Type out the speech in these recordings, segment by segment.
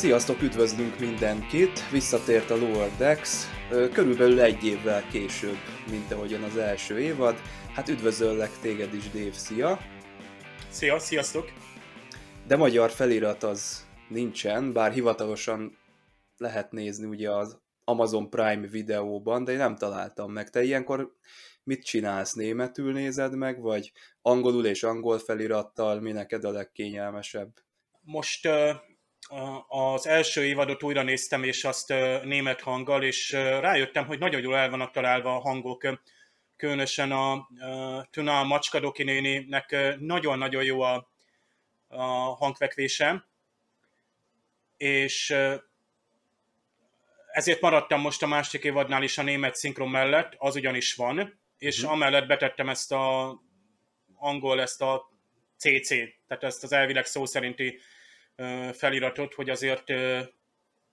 Sziasztok, üdvözlünk mindenkit! Visszatért a Lower Decks, körülbelül egy évvel később, mint ahogyan az első évad. Hát üdvözöllek téged is, Dave, szia! Szia, sziasztok! De magyar felirat az nincsen, bár hivatalosan lehet nézni ugye az Amazon Prime videóban, de én nem találtam meg. Te ilyenkor mit csinálsz? Németül nézed meg, vagy angolul és angol felirattal? Mi neked a legkényelmesebb? Most az első évadot újra néztem, és azt német hanggal, és rájöttem, hogy nagyon jól el vannak találva a hangok. Különösen a Tuna Macskadoki néninek nagyon-nagyon jó a, a hangvekvése, és ezért maradtam most a másik évadnál is a német szinkron mellett, az ugyanis van, és uh-huh. amellett betettem ezt a angol, ezt a CC, tehát ezt az elvileg szó szerinti feliratot, hogy azért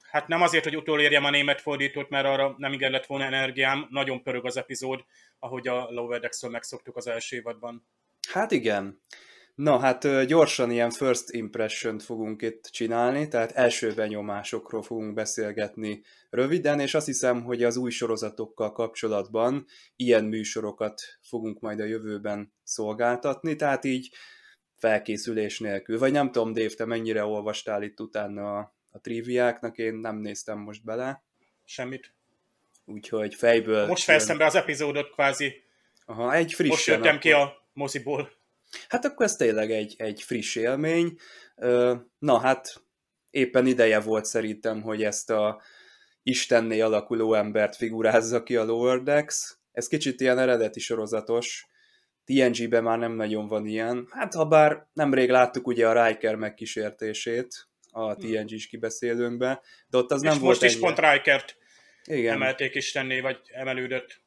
hát nem azért, hogy utolérjem a német fordítót, mert arra nem igen lett volna energiám, nagyon pörög az epizód, ahogy a Lower Decks-ről megszoktuk az első évadban. Hát igen. Na hát gyorsan ilyen first impression fogunk itt csinálni, tehát első benyomásokról fogunk beszélgetni röviden, és azt hiszem, hogy az új sorozatokkal kapcsolatban ilyen műsorokat fogunk majd a jövőben szolgáltatni, tehát így felkészülés nélkül. Vagy nem tudom, Dave, te mennyire olvastál itt utána a, a triviáknak, én nem néztem most bele. Semmit. Úgyhogy fejből... Most fejeztem be az epizódot kvázi. Aha, egy frissen. Most jöttem akkor... ki a moziból. Hát akkor ez tényleg egy, egy friss élmény. Na hát éppen ideje volt szerintem, hogy ezt a istenné alakuló embert figurázza ki a Lower Decks. Ez kicsit ilyen eredeti sorozatos, TNG-ben már nem nagyon van ilyen. Hát ha bár nemrég láttuk ugye a Riker megkísértését a TNG-s kibeszélőnkbe, de ott az És nem most volt is pont Rikert Igen. emelték Istenné, vagy emelődött.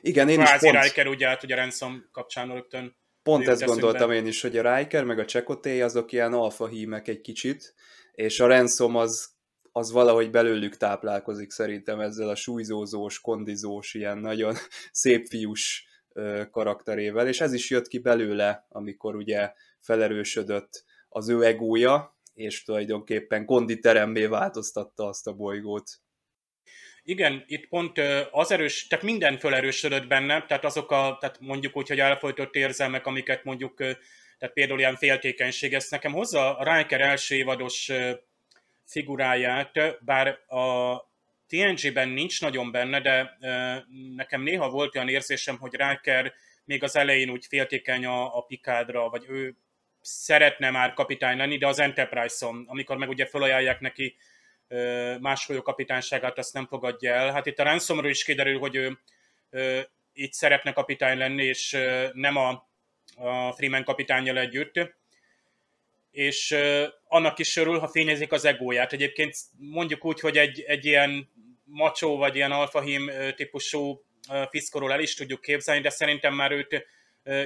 Igen, én Kvázi is pont... Riker ugye át, ugye a Ransom kapcsán rögtön. Pont ezt gondoltam én is, hogy a Riker meg a Csekoté azok ilyen alfa hímek egy kicsit, és a Ransom az, az valahogy belőlük táplálkozik szerintem ezzel a súlyzózós, kondizós, ilyen nagyon szép fiús karakterével, és ez is jött ki belőle, amikor ugye felerősödött az ő egója, és tulajdonképpen konditeremmé változtatta azt a bolygót. Igen, itt pont az erős, tehát minden felerősödött bennem, tehát azok a, tehát mondjuk úgy, hogy elfolytott érzelmek, amiket mondjuk, tehát például ilyen féltékenység, ezt nekem hozza a Riker első évados figuráját, bár a TNG-ben nincs nagyon benne, de nekem néha volt olyan érzésem, hogy Riker még az elején úgy féltékeny a, a Picardra, vagy ő szeretne már kapitány lenni, de az Enterprise-on, amikor meg ugye felajánlják neki más kapitányságát, azt nem fogadja el. Hát itt a Ransomról is kiderül, hogy ő itt szeretne kapitány lenni, és nem a, a Freeman kapitányjal együtt és annak is örül, ha fényezik az egóját. Egyébként mondjuk úgy, hogy egy, egy ilyen macsó vagy ilyen alfahím típusú fiszkorról el is tudjuk képzelni, de szerintem már őt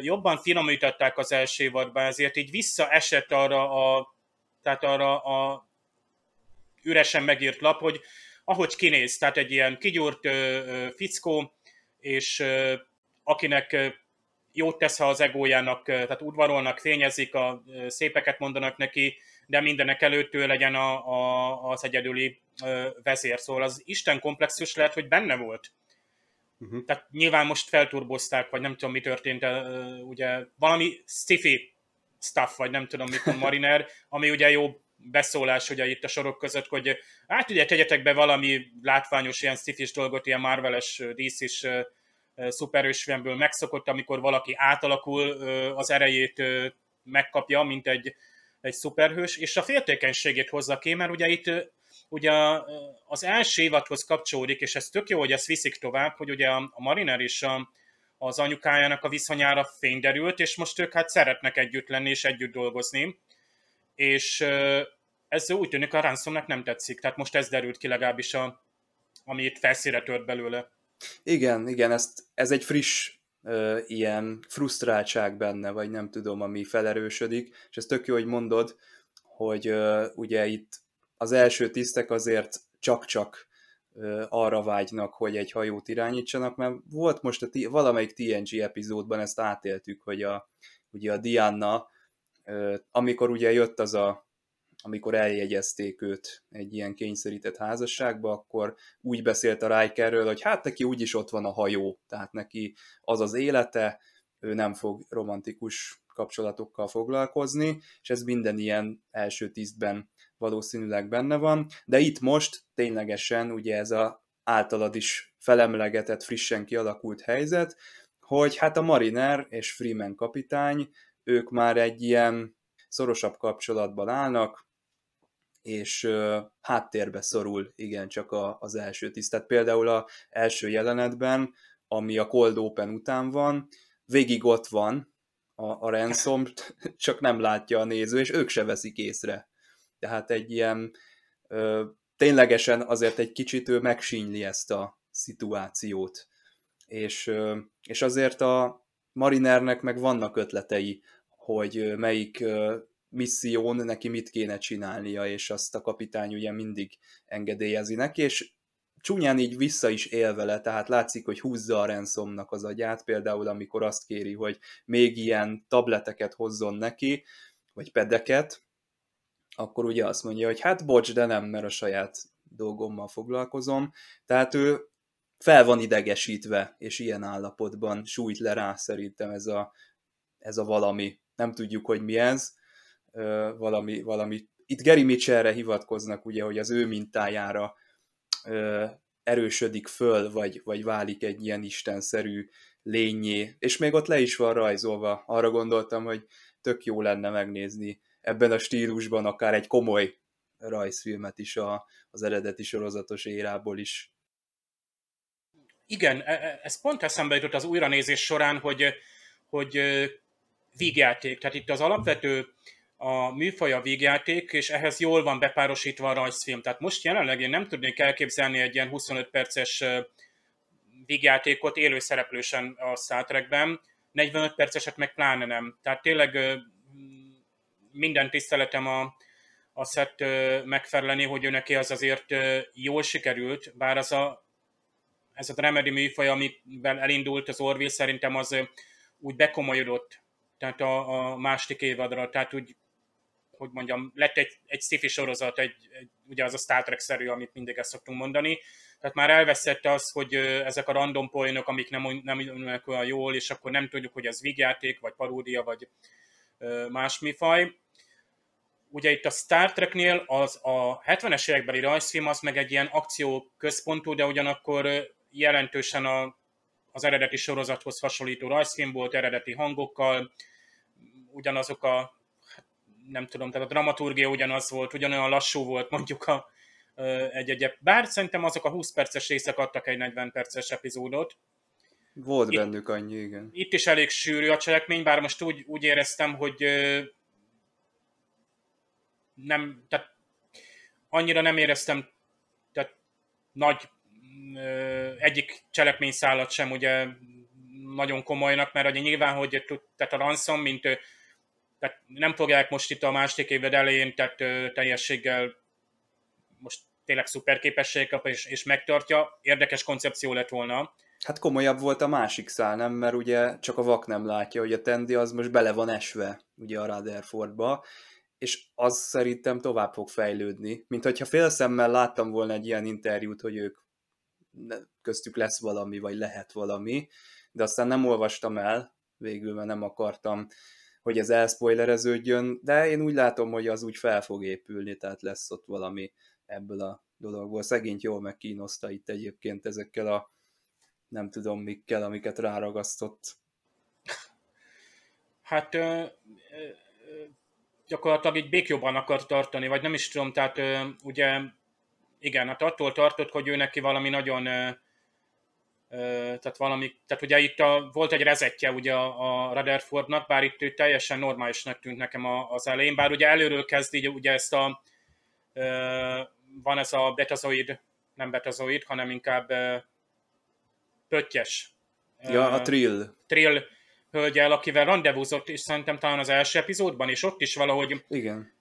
jobban finomították az első évadban, ezért így visszaesett arra a, tehát arra a üresen megírt lap, hogy ahogy kinéz, tehát egy ilyen kigyúrt fickó, és akinek jót tesz, ha az egójának, tehát udvarolnak, fényezik, a szépeket mondanak neki, de mindenek előtt ő legyen a, a, az egyedüli vezér. Szóval az Isten komplexus lehet, hogy benne volt. Uh-huh. Tehát nyilván most felturbozták, vagy nem tudom, mi történt, ugye valami sci stuff, vagy nem tudom, mit Mariner, ami ugye jó beszólás ugye itt a sorok között, hogy hát ugye tegyetek be valami látványos ilyen sci dolgot, ilyen Marveles, DC-s szuperősfilmből megszokott, amikor valaki átalakul, az erejét megkapja, mint egy, egy szuperhős, és a féltékenységét hozza ki, mert ugye itt ugye az első évadhoz kapcsolódik, és ez tök jó, hogy ezt viszik tovább, hogy ugye a Mariner is a, az anyukájának a viszonyára fényderült, és most ők hát szeretnek együtt lenni és együtt dolgozni, és ez úgy tűnik a Ransomnak nem tetszik, tehát most ez derült ki legalábbis, a, ami itt felszíre tört belőle. Igen, igen, ezt, ez egy friss ö, ilyen frusztráltság benne, vagy nem tudom, ami felerősödik, és ez tök jó, hogy mondod, hogy ö, ugye itt az első tisztek azért csak-csak arra vágynak, hogy egy hajót irányítsanak, mert volt most a t- valamelyik TNG epizódban ezt átéltük, hogy a, ugye a Diana, amikor ugye jött az a amikor eljegyezték őt egy ilyen kényszerített házasságba, akkor úgy beszélt a Rikerről, hogy hát neki úgyis ott van a hajó, tehát neki az az élete, ő nem fog romantikus kapcsolatokkal foglalkozni, és ez minden ilyen első tisztben valószínűleg benne van, de itt most ténylegesen ugye ez a általad is felemlegetett, frissen kialakult helyzet, hogy hát a Mariner és Freeman kapitány, ők már egy ilyen szorosabb kapcsolatban állnak, és háttérbe szorul igen csak a, az első tiszt. Tehát például a első jelenetben, ami a Cold Open után van, végig ott van a, a ransom, csak nem látja a néző, és ők se veszik észre. Tehát egy ilyen uh, ténylegesen azért egy kicsit ő megsínyli ezt a szituációt. És, uh, és azért a Marinernek meg vannak ötletei, hogy melyik misszión neki mit kéne csinálnia, és azt a kapitány ugye mindig engedélyezi neki, és csúnyán így vissza is él vele, tehát látszik, hogy húzza a Ransomnak az agyát, például amikor azt kéri, hogy még ilyen tableteket hozzon neki, vagy pedeket, akkor ugye azt mondja, hogy hát bocs, de nem, mert a saját dolgommal foglalkozom. Tehát ő fel van idegesítve, és ilyen állapotban sújt le rá szerintem ez a, ez a valami. Nem tudjuk, hogy mi ez, valami, valami. Itt Gary Mitchellre hivatkoznak, ugye, hogy az ő mintájára erősödik föl, vagy, vagy válik egy ilyen istenszerű lényé, és még ott le is van rajzolva. Arra gondoltam, hogy tök jó lenne megnézni ebben a stílusban akár egy komoly rajzfilmet is a, az eredeti sorozatos érából is. Igen, e, e, ez pont eszembe jutott az újranézés során, hogy, hogy vígjáték. Tehát itt az alapvető a műfaj a vígjáték, és ehhez jól van bepárosítva a rajzfilm. Tehát most jelenleg én nem tudnék elképzelni egy ilyen 25 perces vígjátékot élőszereplősen a Star Trekben, 45 perceset meg pláne nem. Tehát tényleg minden tiszteletem a, a szett megfelelni, hogy ő neki az azért jól sikerült, bár az a, ez a dramedy műfaj, amivel elindult az Orville, szerintem az úgy bekomolyodott, tehát a, a másik évadra, tehát úgy hogy mondjam, lett egy, egy sci sorozat, egy, egy, ugye az a Star Trek-szerű, amit mindig ezt szoktunk mondani, tehát már elveszette az, hogy ezek a random poinok, amik nem, nem jönnek olyan jól, és akkor nem tudjuk, hogy ez vígjáték, vagy paródia, vagy más mifaj. Ugye itt a Star Treknél az a 70-es évekbeli rajzfilm az meg egy ilyen akció központú, de ugyanakkor jelentősen a, az eredeti sorozathoz hasonlító rajzfilm volt, eredeti hangokkal, ugyanazok a nem tudom, tehát a dramaturgia ugyanaz volt, ugyanolyan lassú volt mondjuk a, egy-egy, bár szerintem azok a 20 perces részek adtak egy 40 perces epizódot. Volt itt, bennük annyi, igen. Itt is elég sűrű a cselekmény, bár most úgy, úgy éreztem, hogy nem, tehát annyira nem éreztem tehát nagy egyik cselekményszállat sem ugye nagyon komolynak, mert ugye nyilván, hogy tehát a ransom, mint tehát nem fogják most itt a második évad elején, tehát ö, teljességgel most tényleg szuper képesség kap és, és megtartja. Érdekes koncepció lett volna. Hát komolyabb volt a másik szál, nem? Mert ugye csak a vak nem látja, hogy a Tendi az most bele van esve ugye a Rutherfordba, és az szerintem tovább fog fejlődni. Mint hogyha félszemmel láttam volna egy ilyen interjút, hogy ők köztük lesz valami, vagy lehet valami, de aztán nem olvastam el végül, mert nem akartam hogy ez elspoilereződjön, de én úgy látom, hogy az úgy fel fog épülni, tehát lesz ott valami ebből a dologból. Szegényt jól megkínoszta itt egyébként ezekkel a nem tudom mikkel, amiket ráragasztott. Hát ö, ö, gyakorlatilag így békjobban akar tartani, vagy nem is tudom, tehát ö, ugye igen, hát attól tartott, hogy ő neki valami nagyon tehát valami, tehát ugye itt a, volt egy rezetje ugye a, a Rutherfordnak, bár itt ő teljesen normálisnak tűnt nekem az elején, bár ugye előről kezdi ugye ezt a, van ez a betazoid, nem betazoid, hanem inkább pöttyes. Ja, a Trill. Trill hölgyel, akivel rendezvúzott, és szerintem talán az első epizódban, és ott is valahogy Igen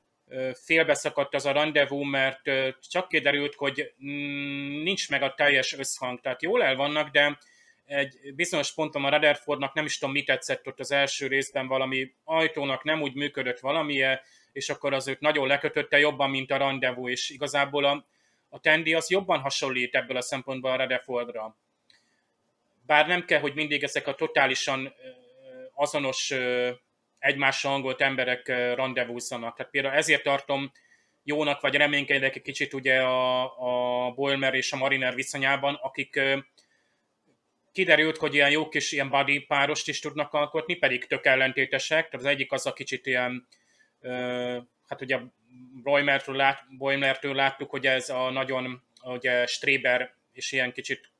félbeszakadt az a rendezvú, mert csak kiderült, hogy mm, nincs meg a teljes összhang. Tehát jól el vannak, de egy bizonyos ponton a Rutherfordnak nem is tudom, mit tetszett ott az első részben, valami ajtónak nem úgy működött valamilyen, és akkor az őt nagyon lekötötte jobban, mint a rendezvú, és igazából a, a Tendi az jobban hasonlít ebből a szempontból a Redefordra. Bár nem kell, hogy mindig ezek a totálisan azonos egymással hangolt emberek rendezvúzzanak. Tehát például ezért tartom jónak, vagy reménykedek egy kicsit ugye a, a Boilmer és a Mariner viszonyában, akik kiderült, hogy ilyen jó kis ilyen body párost is tudnak alkotni, pedig tök ellentétesek. Tehát az egyik az a kicsit ilyen, hát ugye Boimertől, lát, Boimertől láttuk, hogy ez a nagyon ugye Streber és ilyen kicsit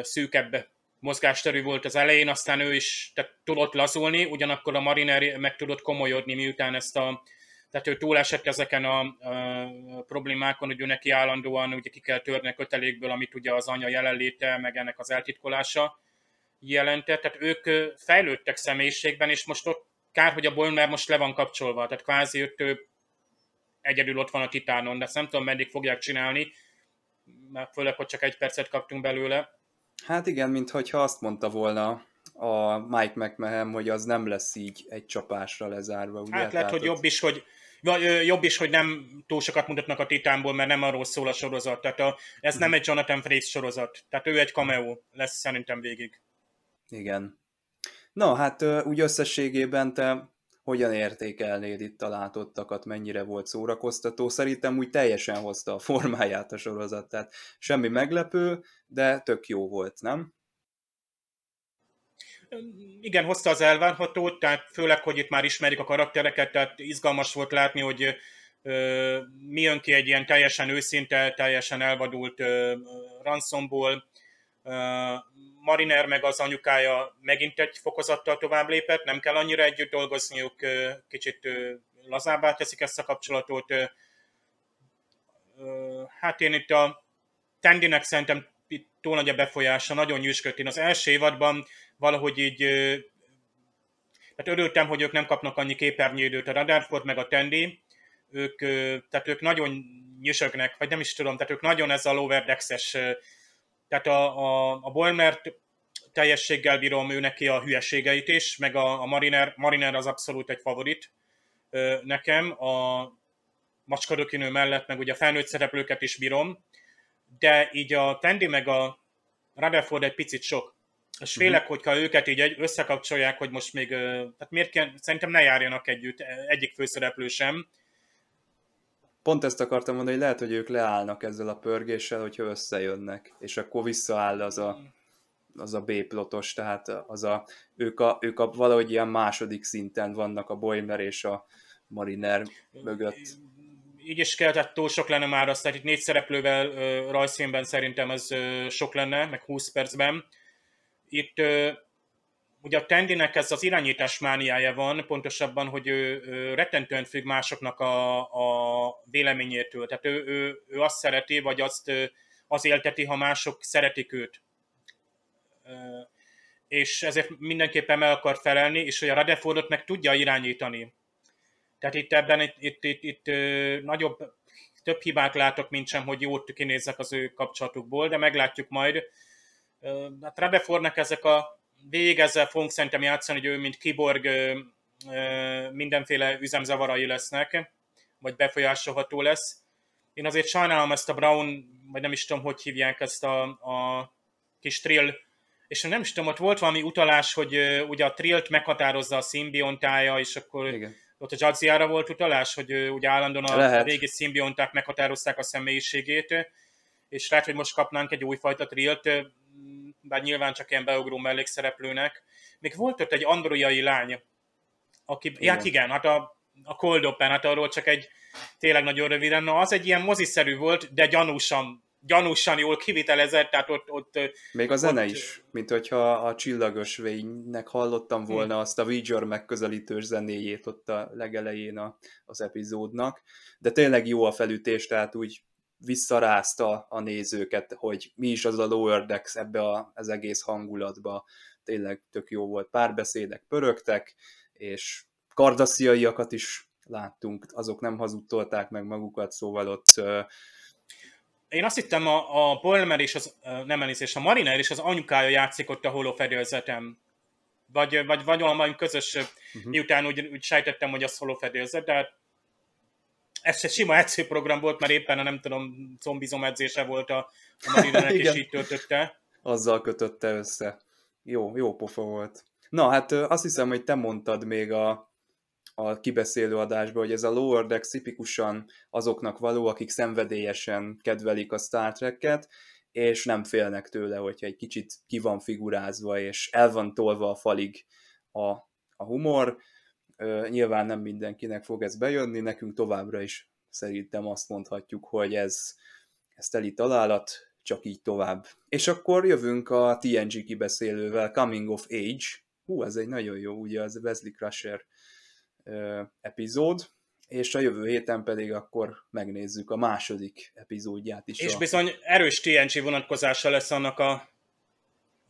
szűkebb mozgásterű volt az elején, aztán ő is tehát tudott lazulni, ugyanakkor a Mariner meg tudott komolyodni, miután ezt a tehát ő túlesett ezeken a, a problémákon, hogy ő neki állandóan ugye ki kell törni a kötelékből, amit ugye az anya jelenléte, meg ennek az eltitkolása jelentett. Tehát ők fejlődtek személyiségben, és most ott kár, hogy a Boimler most le van kapcsolva, tehát kvázi őt ő egyedül ott van a titánon, de nem tudom, meddig fogják csinálni, mert főleg, hogy csak egy percet kaptunk belőle. Hát igen, mintha azt mondta volna a Mike McMahon, hogy az nem lesz így egy csapásra lezárva. Ugye? Hát lehet, hogy jobb is, hogy jobb is, hogy nem túl sokat mutatnak a Titánból, mert nem arról szól a sorozat. Tehát a, ez nem egy Jonathan Frakes sorozat. Tehát ő egy cameo lesz szerintem végig. Igen. Na, hát úgy összességében te hogyan értékelnéd itt a látottakat, mennyire volt szórakoztató? Szerintem úgy teljesen hozta a formáját a sorozat, tehát semmi meglepő, de tök jó volt, nem? igen, hozta az elvárhatót, tehát főleg, hogy itt már ismerjük a karaktereket, tehát izgalmas volt látni, hogy ö, mi jön ki egy ilyen teljesen őszinte, teljesen elvadult ö, Ransomból. Mariner meg az anyukája megint egy fokozattal tovább lépett, nem kell annyira együtt dolgozniuk, kicsit lazábbá teszik ezt a kapcsolatot. Hát én itt a Tendinek szerintem túl nagy a befolyása, nagyon nyűsködt. Én az első évadban valahogy így tehát örültem, hogy ők nem kapnak annyi képernyőidőt a Radarford meg a Tendi, ők, tehát ők nagyon nyüsögnek, vagy nem is tudom, tehát ők nagyon ez a Loverdexes, tehát a, a, a Boilmert teljességgel bírom ő neki a hülyeségeit is, meg a, a Mariner, Mariner az abszolút egy favorit nekem, a macskadökinő mellett, meg ugye a felnőtt szereplőket is bírom, de így a Tendi meg a Rutherford egy picit sok. És mhm. félek, uh-huh. hogyha őket így összekapcsolják, hogy most még, tehát miért kell, szerintem ne járjanak együtt, egyik főszereplő sem. Pont ezt akartam mondani, hogy lehet, hogy ők leállnak ezzel a pörgéssel, hogyha összejönnek, és akkor visszaáll az a, az a B-plotos, tehát az a, ők, a, ők a valahogy ilyen második szinten vannak a Boimer és a Mariner mögött. Így is kell, tehát túl sok lenne már azt, tehát itt négy szereplővel rajzfilmben szerintem ez sok lenne, meg 20 percben itt ugye a Tendinek ez az irányítás mániája van, pontosabban, hogy ő, ő rettentően függ másoknak a, a véleményétől. Tehát ő, ő, ő azt szereti, vagy azt az élteti, ha mások szeretik őt. És ezért mindenképpen meg akar felelni, és hogy a Radefordot meg tudja irányítani. Tehát itt ebben itt, itt, itt, itt nagyobb, több hibát látok, mint sem, hogy jót kinézzek az ő kapcsolatukból, de meglátjuk majd hát Rebefornak ezek a végig ezzel fogunk szerintem játszani, hogy ő mint kiborg mindenféle üzemzavarai lesznek, vagy befolyásolható lesz. Én azért sajnálom ezt a Brown, vagy nem is tudom, hogy hívják ezt a, a kis trill, és nem is tudom, ott volt valami utalás, hogy ugye a trillt meghatározza a szimbiontája, és akkor Igen. ott a Jadziára volt utalás, hogy ugye állandóan a Lehet. régi szimbionták meghatározták a személyiségét, és lehet, hogy most kapnánk egy újfajta trillt, bár nyilván csak ilyen beugró mellékszereplőnek. Még volt ott egy androiai lány, aki, igen. hát igen, hát a, a Cold Open, hát arról csak egy tényleg nagyon röviden, na az egy ilyen moziszerű volt, de gyanúsan, gyanúsan jól kivitelezett, tehát ott... ott Még a zene ott, is, mint hogyha a csillagos vénynek hallottam volna hmm. azt a Voyager megközelítős zenéjét ott a legelején a, az epizódnak, de tényleg jó a felütés, tehát úgy visszarázta a nézőket, hogy mi is az a Lower Decks ebbe a, az egész hangulatba. Tényleg tök jó volt. Párbeszédek pörögtek, és kardasziaiakat is láttunk, azok nem hazudtolták meg magukat, szóval ott én azt hittem a, a Bolmer és az, nem elnézést, a Mariner és az anyukája játszik ott a holofedélzetem. vagy, vagy, vagy valami közös, uh-huh. miután úgy, úgy sejtettem, hogy az holofedélzet, de hát ez egy sima edzőprogram volt, mert éppen a nem tudom, zombizom edzése volt a, a Marinernek, és így töltötte. Azzal kötötte össze. Jó, jó pofa volt. Na, hát azt hiszem, hogy te mondtad még a, a kibeszélő adásban, hogy ez a Lower Decks tipikusan azoknak való, akik szenvedélyesen kedvelik a Star Trek-et, és nem félnek tőle, hogyha egy kicsit ki van figurázva, és el van tolva a falig a, a humor. Nyilván nem mindenkinek fog ez bejönni, nekünk továbbra is szerintem azt mondhatjuk, hogy ez, ez teli találat, csak így tovább. És akkor jövünk a TNG kibeszélővel, Coming of Age. Hú, ez egy nagyon jó, ugye az Wesley Crusher epizód, és a jövő héten pedig akkor megnézzük a második epizódját is. És a... bizony erős TNG vonatkozása lesz annak a,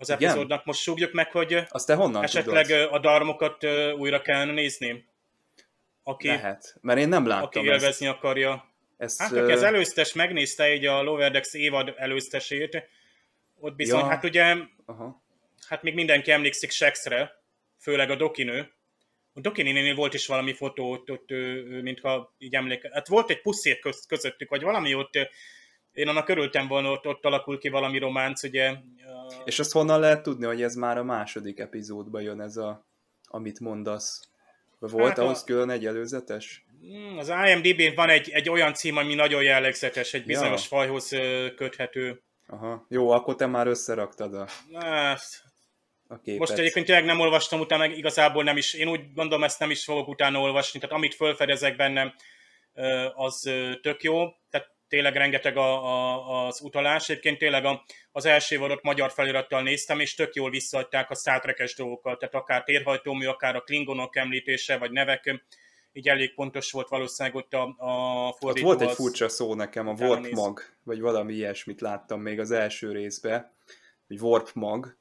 az Igen? epizódnak. Most súgjuk meg, hogy Azt te honnan esetleg tudod? a darmokat újra kellene nézni. Aki, Lehet, mert én nem láttam Aki élvezni ezt. akarja. Ezt, hát, aki az előztes megnézte így a Lower Decks évad előztesét, ott bizony, ja. hát ugye, Aha. hát még mindenki emlékszik Shexre, főleg a dokinő, a Dokininél volt is valami fotó, ott, ott mintha így emléke. Hát volt egy puszér közöttük, vagy valami ott, én annak örültem volna, ott, ott alakul ki valami románc, ugye. És azt honnan lehet tudni, hogy ez már a második epizódban jön ez a, amit mondasz? Volt hát ahhoz a... külön egy előzetes? Hmm, az IMDb-n van egy, egy olyan cím, ami nagyon jellegzetes, egy bizonyos ja. fajhoz köthető. Aha, jó, akkor te már összeraktad a... Na, a képet. Most egyébként tényleg nem olvastam utána, igazából nem is, én úgy gondolom, ezt nem is fogok utána olvasni, tehát amit felfedezek bennem, az tök jó, tehát tényleg rengeteg a, a, az utalás. Egyébként tényleg a, az első évadot magyar felirattal néztem, és tök jól visszaadták a Star dolgokat, tehát akár térhajtómű, akár a klingonok említése, vagy nevek, így elég pontos volt valószínűleg ott a, a fordító. Ott volt egy furcsa szó nekem, a warp mag, vagy valami ilyesmit láttam még az első részbe, hogy warp mag,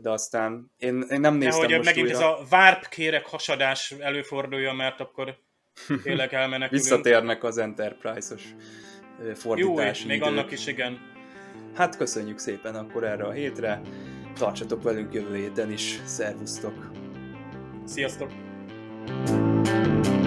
de aztán én, én nem néztem Nehogy most megint újra. ez a várp kérek hasadás előfordulja, mert akkor tényleg elmenekülünk. Visszatérnek az Enterprise-os fordítási Jó, még idők. annak is igen. Hát köszönjük szépen akkor erre a hétre. Tartsatok velünk jövő héten is. Szervusztok! Sziasztok! thank you